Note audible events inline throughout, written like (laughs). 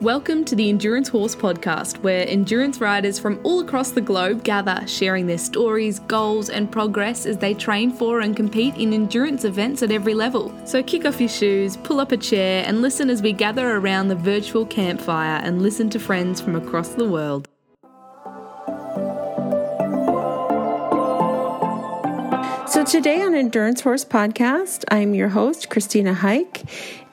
Welcome to the Endurance Horse Podcast, where endurance riders from all across the globe gather, sharing their stories, goals, and progress as they train for and compete in endurance events at every level. So kick off your shoes, pull up a chair, and listen as we gather around the virtual campfire and listen to friends from across the world. So, today on Endurance Horse Podcast, I'm your host, Christina Hyke,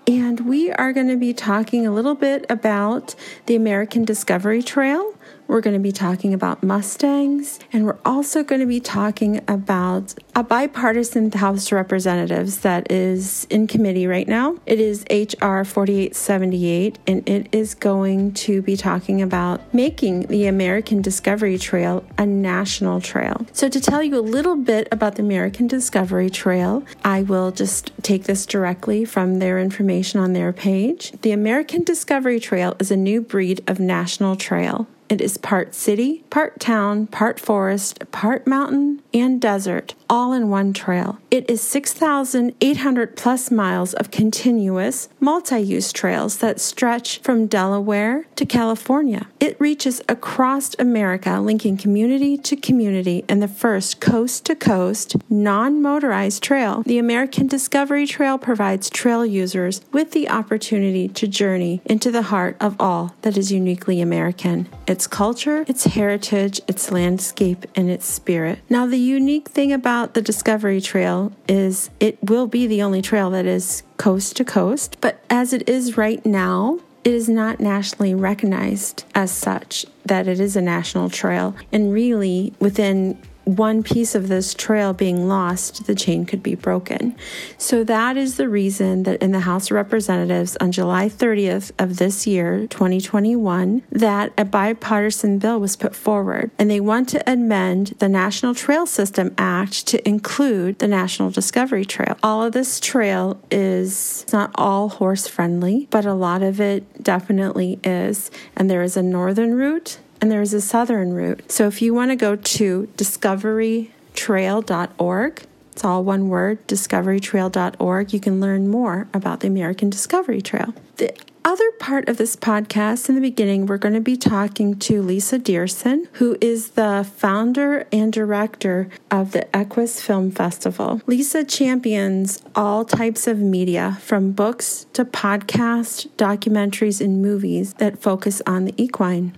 and we are going to be talking a little bit about the American Discovery Trail we're going to be talking about Mustangs, and we're also going to be talking about a bipartisan House of Representatives that is in committee right now. It is H.R. 4878, and it is going to be talking about making the American Discovery Trail a national trail. So, to tell you a little bit about the American Discovery Trail, I will just take this directly from their information on their page. The American Discovery Trail is a new breed of national trail. It is part city, part town, part forest, part mountain, and desert, all in one trail. It is 6,800 plus miles of continuous, multi use trails that stretch from Delaware to California. It reaches across America, linking community to community in the first coast to coast, non motorized trail. The American Discovery Trail provides trail users with the opportunity to journey into the heart of all that is uniquely American its culture, its heritage, its landscape, and its spirit. Now, the unique thing about the Discovery Trail is it will be the only trail that is coast to coast, but as it is right now, it is not nationally recognized as such that it is a national trail. And really, within one piece of this trail being lost, the chain could be broken. So that is the reason that in the House of Representatives on July 30th of this year, 2021, that a bipartisan bill was put forward and they want to amend the National Trail System Act to include the National Discovery Trail. All of this trail is not all horse friendly, but a lot of it definitely is. And there is a northern route and there's a southern route. So if you want to go to discoverytrail.org, it's all one word, discoverytrail.org, you can learn more about the American Discovery Trail. The other part of this podcast, in the beginning, we're going to be talking to Lisa Diersen, who is the founder and director of the Equus Film Festival. Lisa champions all types of media, from books to podcasts, documentaries, and movies that focus on the equine.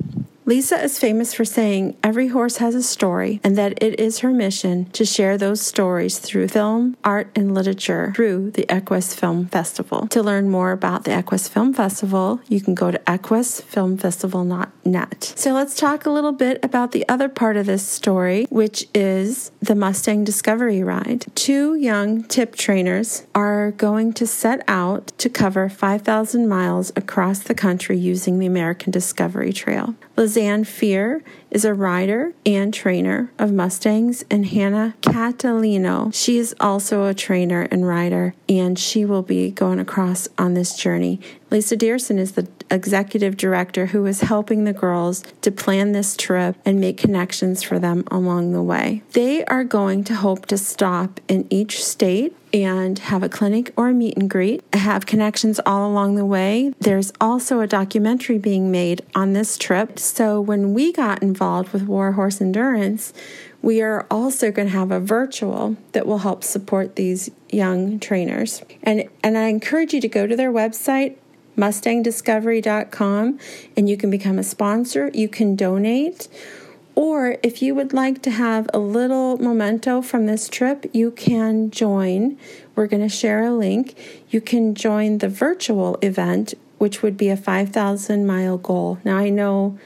Lisa is famous for saying every horse has a story and that it is her mission to share those stories through film, art, and literature through the Equus Film Festival. To learn more about the Equus Film Festival, you can go to equusfilmfestival.net. So let's talk a little bit about the other part of this story, which is the Mustang Discovery Ride. Two young tip trainers are going to set out to cover 5,000 miles across the country using the American Discovery Trail. Lizanne Fear is a rider and trainer of Mustangs, and Hannah Catalino. She is also a trainer and rider, and she will be going across on this journey. Lisa Diersen is the executive director who is helping the girls to plan this trip and make connections for them along the way. They are going to hope to stop in each state and have a clinic or a meet and greet, have connections all along the way. There's also a documentary being made on this trip. So when we got involved with War Horse Endurance, we are also going to have a virtual that will help support these young trainers. And and I encourage you to go to their website mustangdiscovery.com and you can become a sponsor, you can donate or if you would like to have a little memento from this trip, you can join. We're going to share a link. You can join the virtual event, which would be a 5,000 mile goal. Now, I know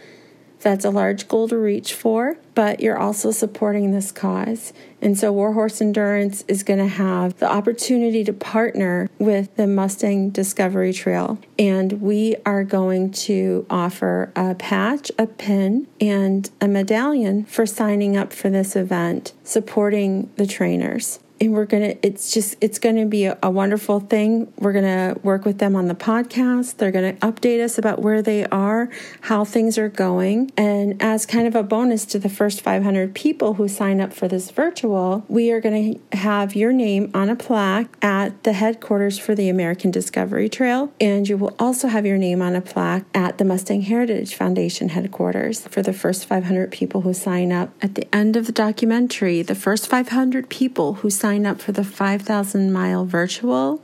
that's a large goal to reach for, but you're also supporting this cause. And so Warhorse Endurance is going to have the opportunity to partner with the Mustang Discovery Trail. And we are going to offer a patch, a pin, and a medallion for signing up for this event, supporting the trainers. And we're to it's just it's to be a, a wonderful thing. We're to work with them on the podcast. They're to update us about where they are how things are going. And as kind of a bonus to the first 500 people who sign up for this virtual we are to have your name on a plaque at the headquarters for the american discovery trail. And you will also have your name on a plaque at the mustang heritage foundation headquarters for the first 500 people who sign up. At the end of the documentary the first 500 people who sign sign up for the 5,000 mile virtual,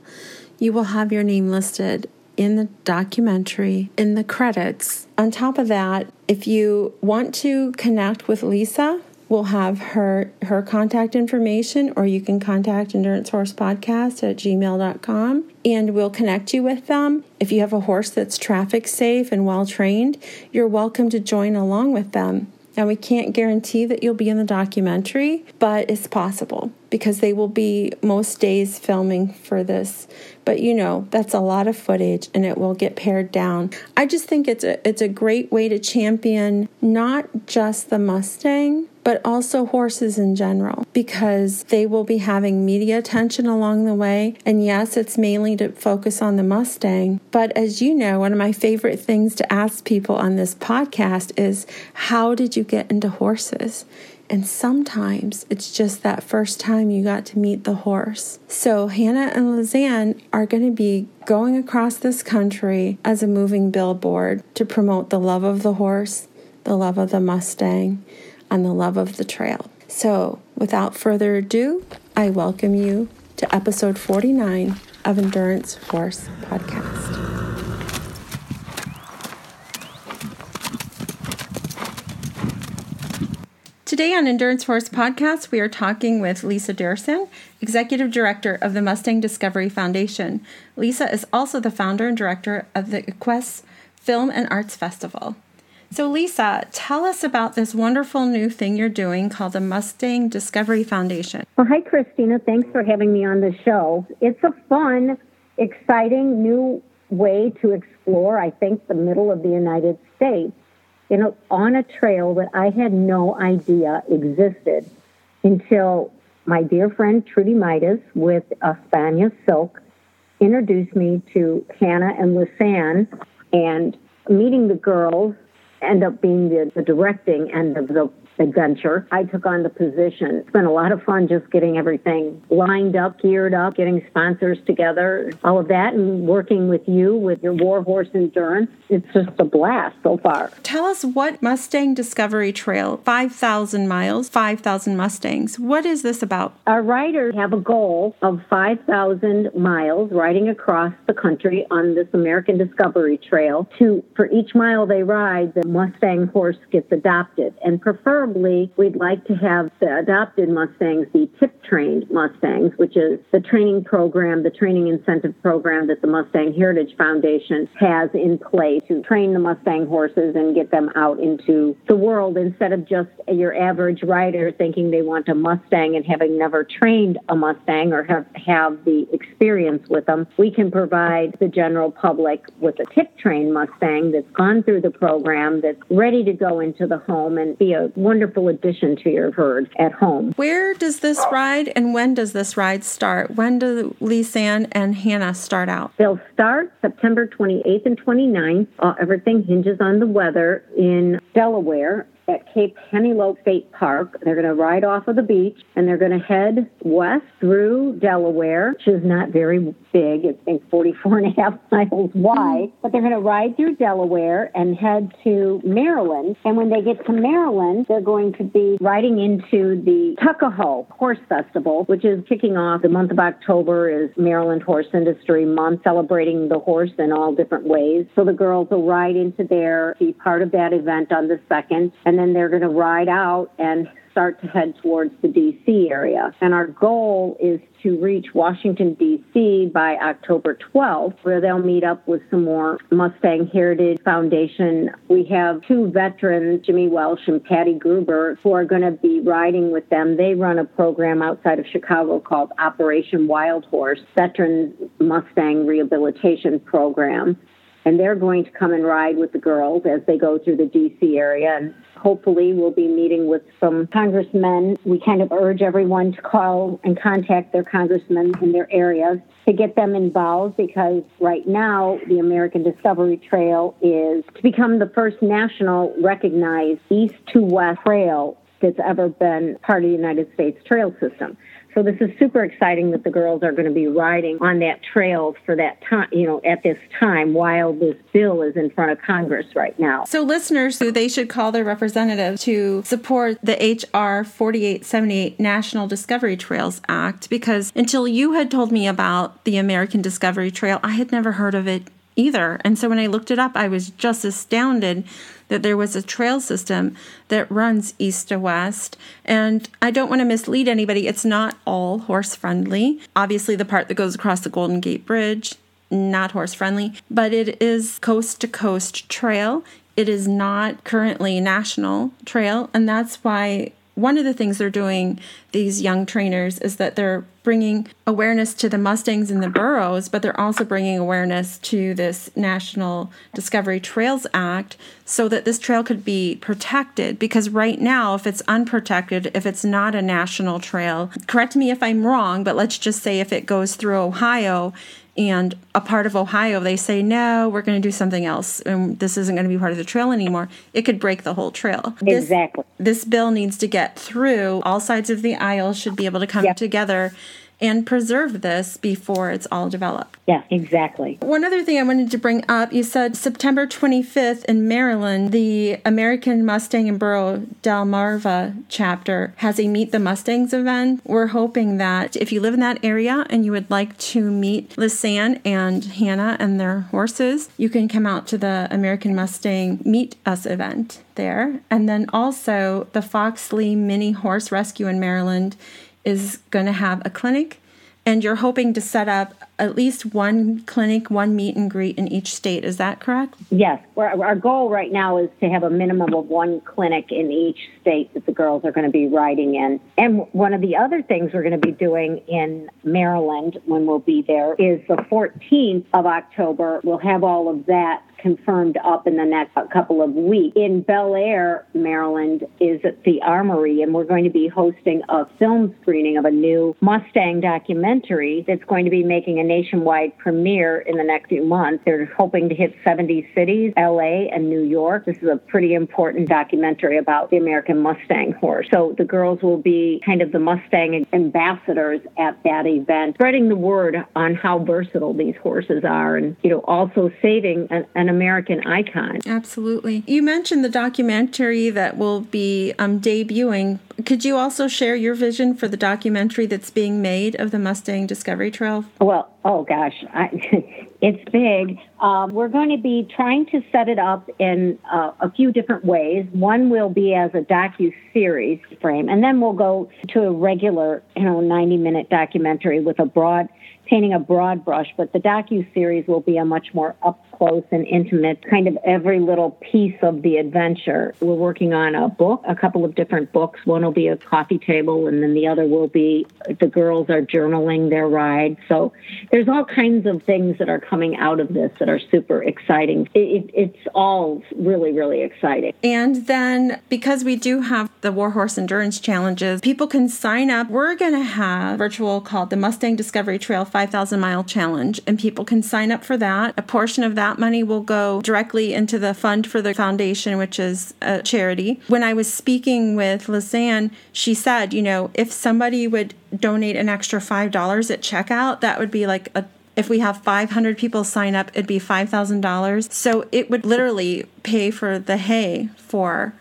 you will have your name listed in the documentary in the credits. On top of that, if you want to connect with Lisa, we'll have her her contact information or you can contact endurance horse podcast at gmail.com and we'll connect you with them. If you have a horse that's traffic safe and well trained you're welcome to join along with them. Now, we can't guarantee that you'll be in the documentary, but it's possible because they will be most days filming for this. But you know, that's a lot of footage and it will get pared down. I just think it's a it's a great way to champion not just the Mustang, but also horses in general because they will be having media attention along the way. And yes, it's mainly to focus on the Mustang. But as you know, one of my favorite things to ask people on this podcast is how did you get into horses? And sometimes it's just that first time you got to meet the horse. So Hannah and Lizanne are going to be going across this country as a moving billboard to promote the love of the horse, the love of the Mustang, and the love of the trail. So, without further ado, I welcome you to episode 49 of Endurance Horse Podcast. Today on Endurance Horse Podcast, we are talking with Lisa Diersen, Executive Director of the Mustang Discovery Foundation. Lisa is also the founder and director of the Equus Film and Arts Festival. So, Lisa, tell us about this wonderful new thing you're doing called the Mustang Discovery Foundation. Well, hi, Christina. Thanks for having me on the show. It's a fun, exciting new way to explore, I think, the middle of the United States you know, on a trail that I had no idea existed until my dear friend Trudy Midas with Espana Silk introduced me to Hannah and Lisanne and meeting the girls end up being the, the directing end of the adventure. I took on the position. It's been a lot of fun just getting everything lined up, geared up, getting sponsors together, all of that, and working with you with your Warhorse Endurance. It's just a blast so far. Tell us what Mustang Discovery Trail, 5,000 miles, 5,000 Mustangs. What is this about? Our riders have a goal of 5,000 miles riding across the country on this American Discovery Trail. To for each mile they ride, the Mustang horse gets adopted, and prefer preferably, we'd like to have the adopted Mustangs be tip trained Mustangs, which is the training program, the training incentive program that the Mustang Heritage Foundation has in place to train the Mustang horses and get them out into the world instead of just your average rider thinking they want a Mustang and having never trained a Mustang or have, have the experience with them. We can provide the general public with a tip trained Mustang that's gone through the program, that's ready to go into the home and be a one wonderful addition to your herd at home. Where does this ride and when does this ride start? When do Lisanne and Hannah start out? They'll start September 28th and 29th. Uh, everything hinges on the weather in Delaware at Cape Henlopen State Park. They're going to ride off of the beach and they're going to head west through Delaware, which is not very big. It's think 44 and a half (laughs) miles wide. Mm. But they're going to ride through Delaware and head to Maryland. And when they get to Maryland, they're going to be riding into the Tuckahoe Horse Festival, which is kicking off the month of October is Maryland Horse Industry Month, celebrating the horse in all different ways. So the girls will ride into there, be part of that event on the second, and and then they're going to ride out and start to head towards the DC area. And our goal is to reach Washington, D.C. by October 12th, where they'll meet up with some more Mustang Heritage Foundation. We have two veterans, Jimmy Welsh and Patty Gruber, who are going to be riding with them. They run a program outside of Chicago called Operation Wild Horse, Veteran Mustang Rehabilitation Program. And they're going to come and ride with the girls as they go through the DC area. And hopefully, we'll be meeting with some congressmen. We kind of urge everyone to call and contact their congressmen in their areas to get them involved because right now the American Discovery Trail is to become the first national recognized east to west trail that's ever been part of the United States trail system. So this is super exciting that the girls are going to be riding on that trail for that time, you know, at this time while this bill is in front of Congress right now. So listeners, they should call their representative to support the HR 4878 National Discovery Trails Act because until you had told me about the American Discovery Trail, I had never heard of it either. And so when I looked it up, I was just astounded that there was a trail system that runs east to west. And I don't want to mislead anybody, it's not all horse friendly. Obviously, the part that goes across the Golden Gate Bridge, not horse friendly, but it is coast to coast trail. It is not currently national trail, and that's why one of the things they're doing, these young trainers, is that they're bringing awareness to the Mustangs and the burros, but they're also bringing awareness to this National Discovery Trails Act so that this trail could be protected. Because right now, if it's unprotected, if it's not a national trail, correct me if I'm wrong, but let's just say if it goes through Ohio and a part of Ohio they say no, we're going to do something else, and this isn't going to be part of the trail anymore, it could break the whole trail. Exactly. This, this bill needs to get through. All sides of the aisle should be able to come yep. together and preserve this before it's all developed. Yeah, exactly. One other thing I wanted to bring up you said September 25th in Maryland, the American Mustang and Burro Delmarva chapter has a Meet the Mustangs event. We're hoping that if you live in that area and you would like to meet Lisanne and Hannah and their horses, you can come out to the American Mustang Meet Us event there. And then also the Fox Lee Mini Horse Rescue in Maryland is going to have a clinic and you're hoping to set up at least one clinic, one meet and greet in each state. Is that correct? Yes. Our goal right now is to have a minimum of one clinic in each state that the girls are going to be riding in. And one of the other things we're going to be doing in Maryland when we'll be there is the 14th of October. We'll have all of that confirmed up in the next couple of weeks. In Bel Air, Maryland, is at the Armory, and we're going to be hosting a film screening of a new Mustang documentary that's going to be making a nationwide premiere in the next few months. They're hoping to hit 70 cities, LA and New York. This is a pretty important documentary about the American Mustang horse. So the girls will be kind of the Mustang ambassadors at that event, spreading the word on how versatile these horses are and, you know, also saving an, an an American icon. Absolutely. You mentioned the documentary that will be um, debuting. Could you also share your vision for the documentary that's being made of the Mustang Discovery Trail? Well, oh gosh, I, (laughs) it's big. Um, we're going to be trying to set it up in uh, a few different ways. One will be as a docu series frame, and then we'll go to a regular, you know, 90 minute documentary with a broad painting a broad brush, but the docu series will be a much more up close and intimate, kind of every little piece of the adventure. We're working on a book, a couple of different books. One will be a coffee table, and then the other will be the girls are journaling their ride. So there's all kinds of things that are coming out of this that are super exciting. It, it, it's all really, really exciting. And then because we do have the Warhorse Endurance Challenges, people can sign up. We're going to have virtual called the Mustang Discovery Trail 5,000 Mile Challenge, and people can sign up for that. A portion of that money will go directly into the fund for the foundation, which is a charity. When I was speaking with Lizanne, she said, you know, if somebody would donate an extra $5 at checkout, that would be like a if we have 500 people sign up, it'd be $5,000. So it would literally pay for the hay for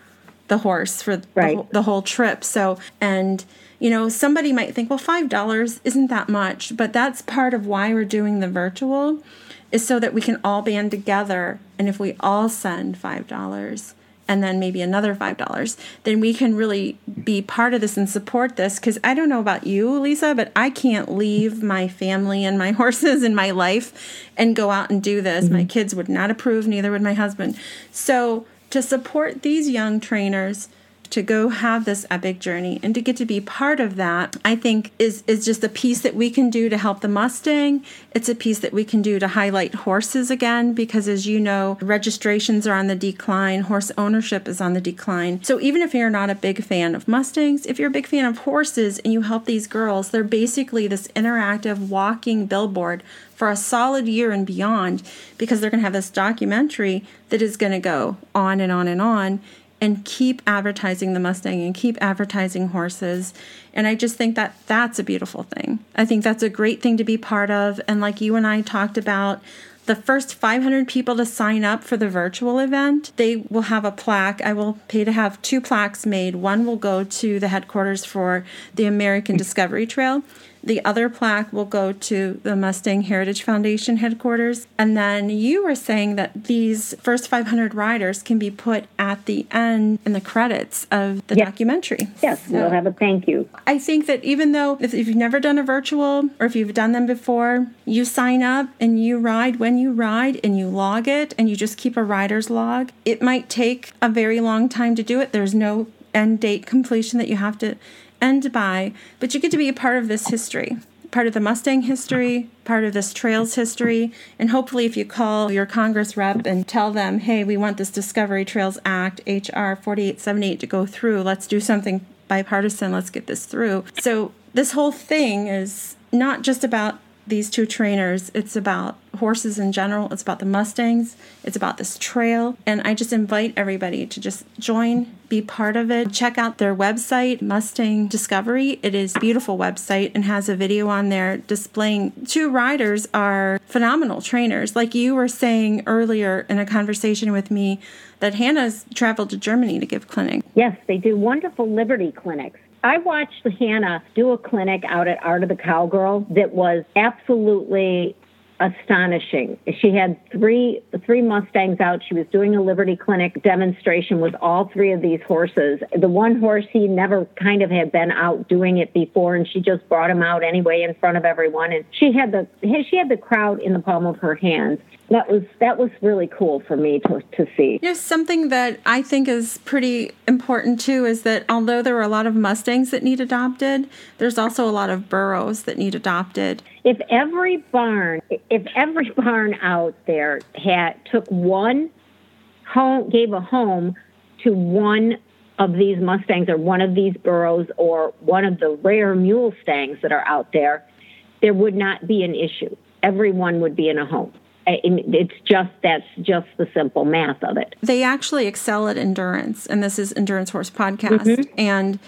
the horse for right. the, the whole trip. So, and you know, somebody might think, well, $5 isn't that much, but that's part of why we're doing the virtual is so that we can all band together. And if we all send $5 and then maybe another $5, then we can really be part of this and support this. Because I don't know about you, Lisa, but I can't leave my family and my (laughs) horses and my life and go out and do this. Mm-hmm. My kids would not approve, neither would my husband. So to support these young trainers, to go have this epic journey and to get to be part of that, I think is is just a piece that we can do to help the Mustang. It's a piece that we can do to highlight horses again because as you know, registrations are on the decline, horse ownership is on the decline. So even if you're not a big fan of Mustangs, if you're a big fan of horses and you help these girls, they're basically this interactive walking billboard for a solid year and beyond because they're going to have this documentary that is going to go on and on and on and keep advertising the Mustang and keep advertising horses. And I just think that that's a beautiful thing. I think that's a great thing to be part of. And like you and I talked about, the first 500 people to sign up for the virtual event, they will have a plaque. I will pay to have two plaques made. One will go to the headquarters for the American Discovery Trail. The other plaque will go to the Mustang Heritage Foundation headquarters. And then you were saying that these first 500 riders can be put at the end in the credits of the yes. documentary. Yes, so we'll have a thank you. I think that even though if, if you've never done a virtual or if you've done them before, you sign up and you ride when you ride and you log it and you just keep a rider's log. It might take a very long time to do it. There's no end date completion that you have to end by, but you get to be a part of this history, part of the Mustang history, part of this trails history. And hopefully, if you call your Congress rep and tell them, hey, we want this Discovery Trails Act, H.R. 4878, to go through, let's do something bipartisan, let's get this through. So, this whole thing is not just about these two trainers. It's about horses in general. It's about the Mustangs. It's about this trail. And I just invite everybody to just join, be part of it. Check out their website, Mustang Discovery. It is beautiful website and has a video on there displaying two riders are phenomenal trainers. Like you were saying earlier in a conversation with me that Hannah's traveled to Germany to give clinics. Yes, they do wonderful Liberty clinics. I watched Hannah do a clinic out at Art of the Cowgirl that was absolutely astonishing. She had three three Mustangs out. She was doing a Liberty Clinic demonstration with all three of these horses. The one horse he never kind of had been out doing it before, and she just brought him out anyway in front of everyone. And she had the she had the crowd in the palm of her hands that was that was really cool for me to, to see. Yes, something that I think is pretty important too is that although there are a lot of Mustangs that need adopted, there's also a lot of burros that need adopted. If every barn, if every (laughs) barn out there had took one home, gave a home to one of these Mustangs or one of these burros or one of the rare mule stangs that are out there, there would not be an issue. Everyone would be in a home it's just that's just the simple math of it. They actually excel at endurance, and this is Endurance Horse Podcast. Mm-hmm. And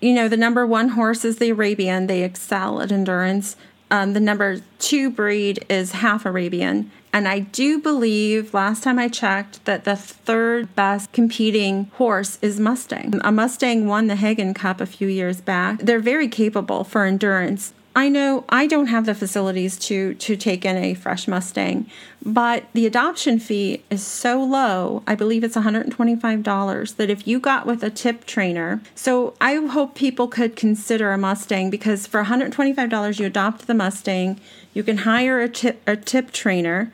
you know, the number one horse is the Arabian. They excel at endurance. Um, the number two breed is half Arabian. And I do believe, last time I checked, that the third best competing horse is Mustang. A Mustang won the Haggin Cup a few years back. They're very capable for endurance. I know I don't have the facilities to to take in a fresh Mustang, but the adoption fee is so low. I believe it's $125 that if you got with a tip trainer. So I hope people could consider a Mustang because for $125 you adopt the Mustang, you can hire a tip a tip trainer,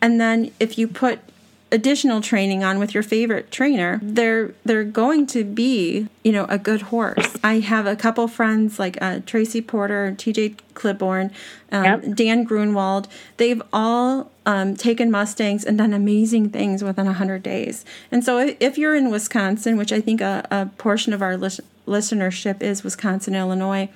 and then if you put additional training on with your favorite trainer, they're they're going to be you know a good horse. I have a couple friends like uh, Tracy Porter, T.J. Clibborn, um, yep. Dan Grunwald. They've all um, taken Mustangs and done amazing things within hundred days. And so if, if, you're in Wisconsin, which I think a, a portion of our lis- listenership is Wisconsin, Illinois,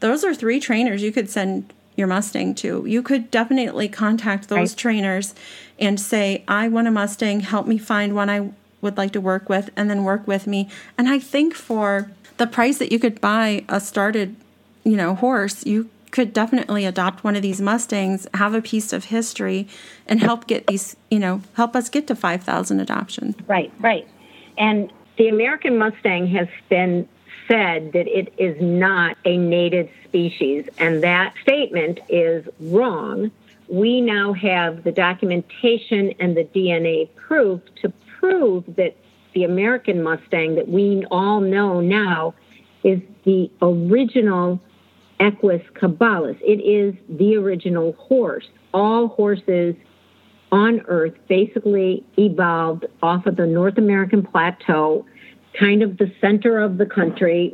those are three trainers you could send your Mustang to. You could definitely contact those right. trainers and say, I want a Mustang, help me find one I would like to work with, and then work with me. And I think for the price that you could buy a started, you know, horse, you could definitely adopt one of these Mustangs, have a piece of history, and help get these, you know, help us get to 5,000 adoptions. Right, right. And the American Mustang has been said that it is not a native species, and that statement is wrong. We now have the documentation and the DNA proof to prove that the American Mustang that we all know now is the original Equus caballus. It is the original horse. All horses on Earth basically evolved off of the North American plateau kind of the center of the country,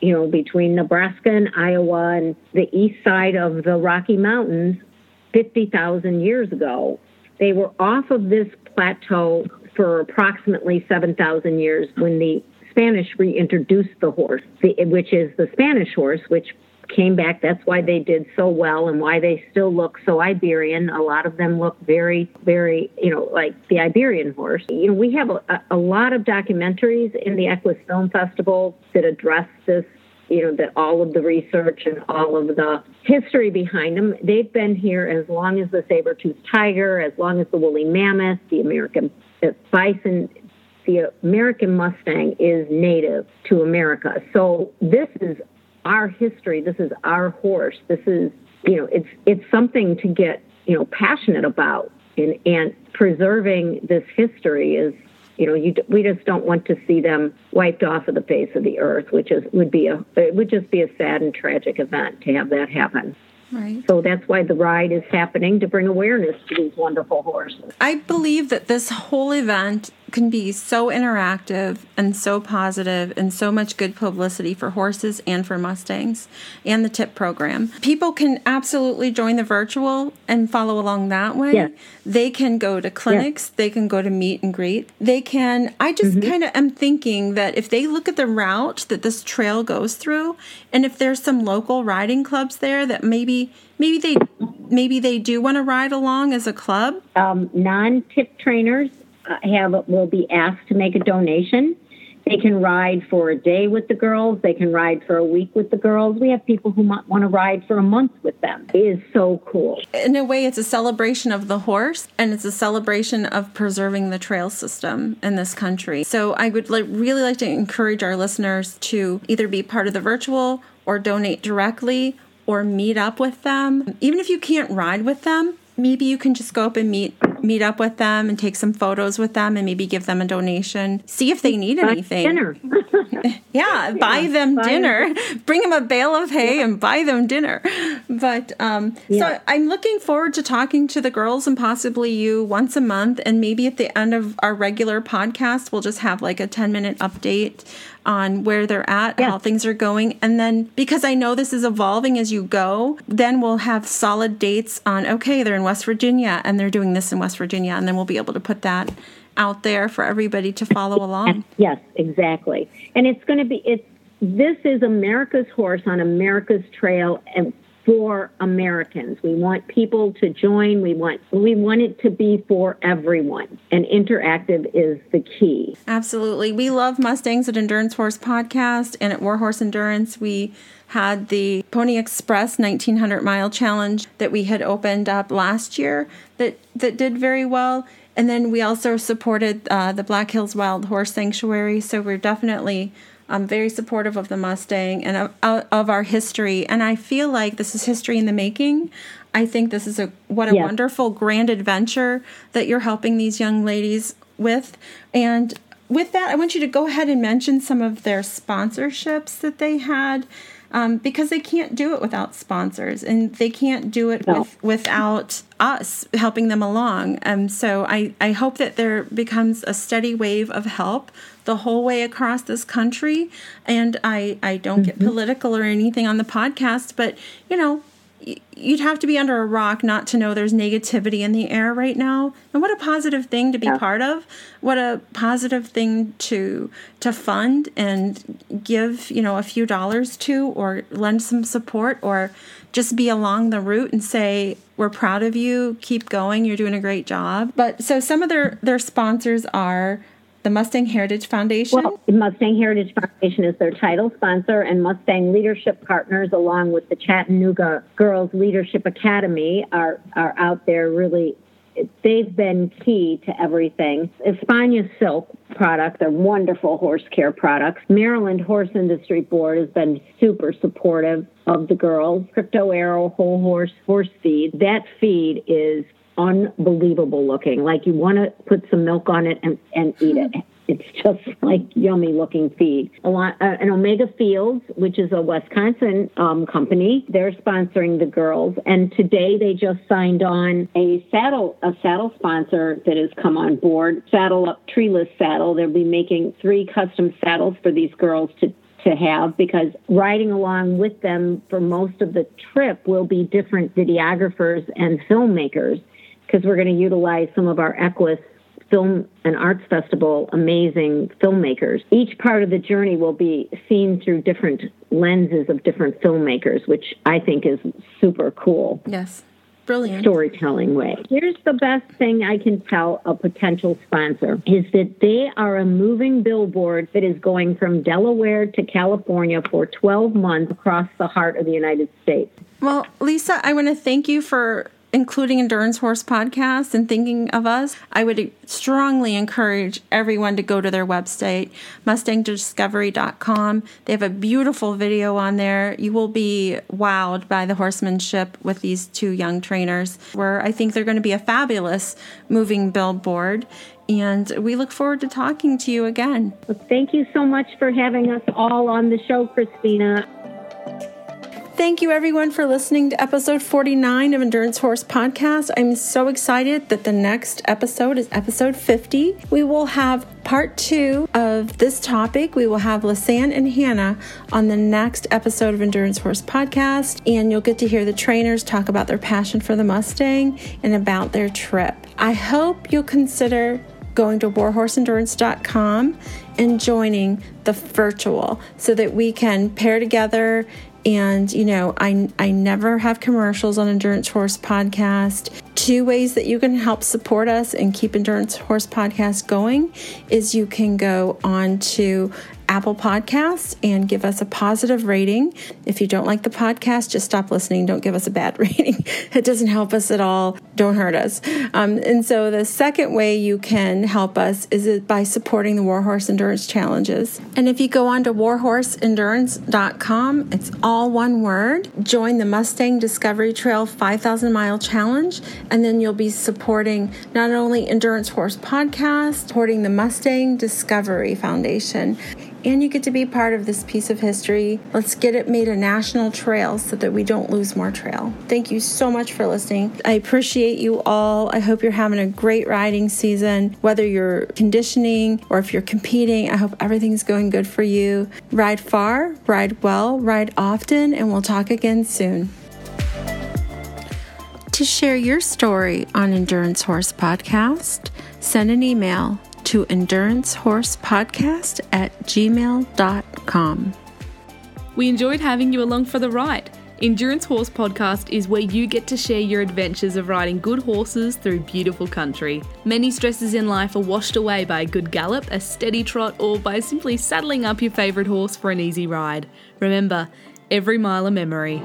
you know, between Nebraska and Iowa and the east side of the Rocky Mountains 50,000 years ago. They were off of this plateau for approximately 7,000 years when the Spanish reintroduced the horse, which is the Spanish horse, which came back. That's why they did so well and why they still look so Iberian. A lot of them look very, very, you know, like the Iberian horse. You know, we have a, a lot of documentaries in the Equus Film Festival that address this you know that all of the research and all of the history behind them they've been here as long as the saber-toothed tiger as long as the woolly mammoth the american the bison the american mustang is native to america so this is our history. This is our horse. This is, you know, it's it's something to get, you know, passionate about. And and preserving this history is, you know, you we just don't want to see them wiped off of the face of the earth, which is would be a it would just be a sad and tragic event to have that happen. Right. So that's why the ride is happening to bring awareness to these wonderful horses. I believe that this whole event can be so interactive and so positive and so much good publicity for horses and for Mustangs and the tip program. People can absolutely join the virtual and follow along that way. Yes. They can go to clinics, yes. they can go to meet and greet. They can I just mm-hmm. kind of am thinking that if they look at the route that this trail goes through and if there's some local riding clubs there that maybe maybe they maybe they do want to ride along as a club. Um, non-tip trainers Uh, have will be asked to make a donation. They can ride for a day with the girls. They can ride for a week with the girls. We have people who want to ride for a month with them. It is so cool. In a way, it's a celebration of the horse and it's a celebration of preserving the trail system in this country. So I would really like to encourage our listeners to either be part of the virtual or donate directly or meet up with them. Even if you can't ride with them, maybe you can just go up and meet meet up with them and take some photos with them and maybe give them a donation. See if they need buy anything. Dinner. (laughs) (laughs) yeah, buy them buy dinner. Them. (laughs) Bring them a bale of hay yeah. and buy them dinner. But um, yeah. so I'm looking forward to talking to the girls and possibly you once a month. And maybe at the end of our regular podcast, we'll just have like a 10 minute update on where they're at, how things are going. And then because I know this is evolving as you go, then we'll have solid dates on, okay, they're in West Virginia and they're doing this in West Virginia. And then we'll be able to put that out there for everybody to follow along. Yes, exactly. And it's going to be, it's, this is America's horse on America's trail. And for Americans. We want people to join. We want we want it to be for everyone. And interactive is the key. Absolutely. We love Mustangs at Endurance Horse Podcast and at Warhorse Endurance. We had the Pony Express 1900 mile challenge that we had opened up last year that that did very well. And then we also supported uh, the Black Hills Wild Horse Sanctuary. So we're definitely I'm very supportive of the Mustang and of, of, our history. And I feel like this is history in the making. I think this is a what a wonderful grand adventure that you're helping these young ladies with. And with that, I want you to go ahead and mention some of their sponsorships that they had. Um, because they can't do it without sponsors and they can't do it no. with, without us helping them along. Um, so I, I hope that there becomes a steady wave of help the whole way across this country. And I, I don't mm-hmm. get political or anything on the podcast, but you know, you'd have to be under a rock not to know there's negativity in the air right now and what a positive thing to be yeah. part of what a positive thing to to fund and give you know a few dollars to or lend some support or just be along the route and say we're proud of you keep going you're doing a great job but so some of their their sponsors are the Mustang Heritage Foundation? Well, Mustang Heritage Foundation is their title sponsor, and Mustang Leadership Partners, along with the Chattanooga Girls Leadership Academy, are, are out there really. They've been key to everything. Espana Silk products are wonderful horse care products. Maryland Horse Industry Board has been super supportive of the girls. Krypto Aero Whole Horse Horse Feed. That feed is unbelievable looking. Like you want to put some milk on it and, and eat it. It's just like yummy looking feed. A lot, uh, and Omega Fields, which is a Wisconsin um, company, they're sponsoring the girls. And today they just signed on a saddle a saddle sponsor that has come on board. Saddle Up Treeless Saddle. They'll be making three custom saddles for these girls to to have because riding along with them for most of the trip will be different videographers and filmmakers because we're going to utilize some of our Equus Film and Arts Festival amazing filmmakers. Each part of the journey will be seen through different lenses of different filmmakers, which I think is super cool. Yes. Brilliant. Storytelling way. Here's the best thing I can tell a potential sponsor is that they are a moving billboard that is going from Delaware to California for 12 months across the heart of the United States. Well, Lisa, I want to thank you for including Endurance Horse Podcast and thinking of us, I would strongly encourage everyone to go to their website, mustangdiscovery.com. They have a beautiful video on there. You will be wowed by the horsemanship with these two young trainers, where I think they're going to be a fabulous moving billboard. And we look forward to talking to you again. Thank you so much for having us all on the show, Christina. Thank you, everyone, for listening to episode 49 of Endurance Horse Podcast. I'm so excited that the next episode is episode 50. We will have part two of this topic. We will have Lisanne and Hannah on the next episode of Endurance Horse Podcast, and you'll get to hear the trainers talk about their passion for the Mustang and about their trip. I hope you'll consider going to warhorseendurance.com and joining the virtual so that we can pair together and you know i i never have commercials on endurance horse podcast. Two ways that you can help support us and keep endurance horse podcast going is you can go on to Apple Podcasts and give us a positive rating. If you don't like the podcast, just stop listening. Don't give us a bad (laughs) rating. it doesn't help us at all. Don't hurt us. Um, and so the second way you can help us is by supporting the Warhorse Endurance Challenges. And if you go on to warhorseendurance.com, it's all one word. Join the Mustang Discovery Trail 5,000 Mile Challenge, and then you'll be supporting not only Endurance Horse Podcast, supporting the Mustang Discovery Foundation and you get to be part of this piece of history. Let's get it made a national trail so that we don't lose more trail. Thank you so much for listening. I appreciate you all. I hope you're having a great riding season, whether you're conditioning or if you're competing. I hope everything's going good for you. Ride far, ride well, ride often, and we'll talk again soon. To share your story on Endurance Horse Podcast, send an email to endurancehorsepodcast at gmail.com. We enjoyed having you along for the ride. Endurance Horse Podcast is where you get to share your adventures of riding good horses through beautiful country. Many stresses in life are washed away by a good gallop, a steady trot, or by simply saddling up your favourite horse for an easy ride. Remember, every mile a memory.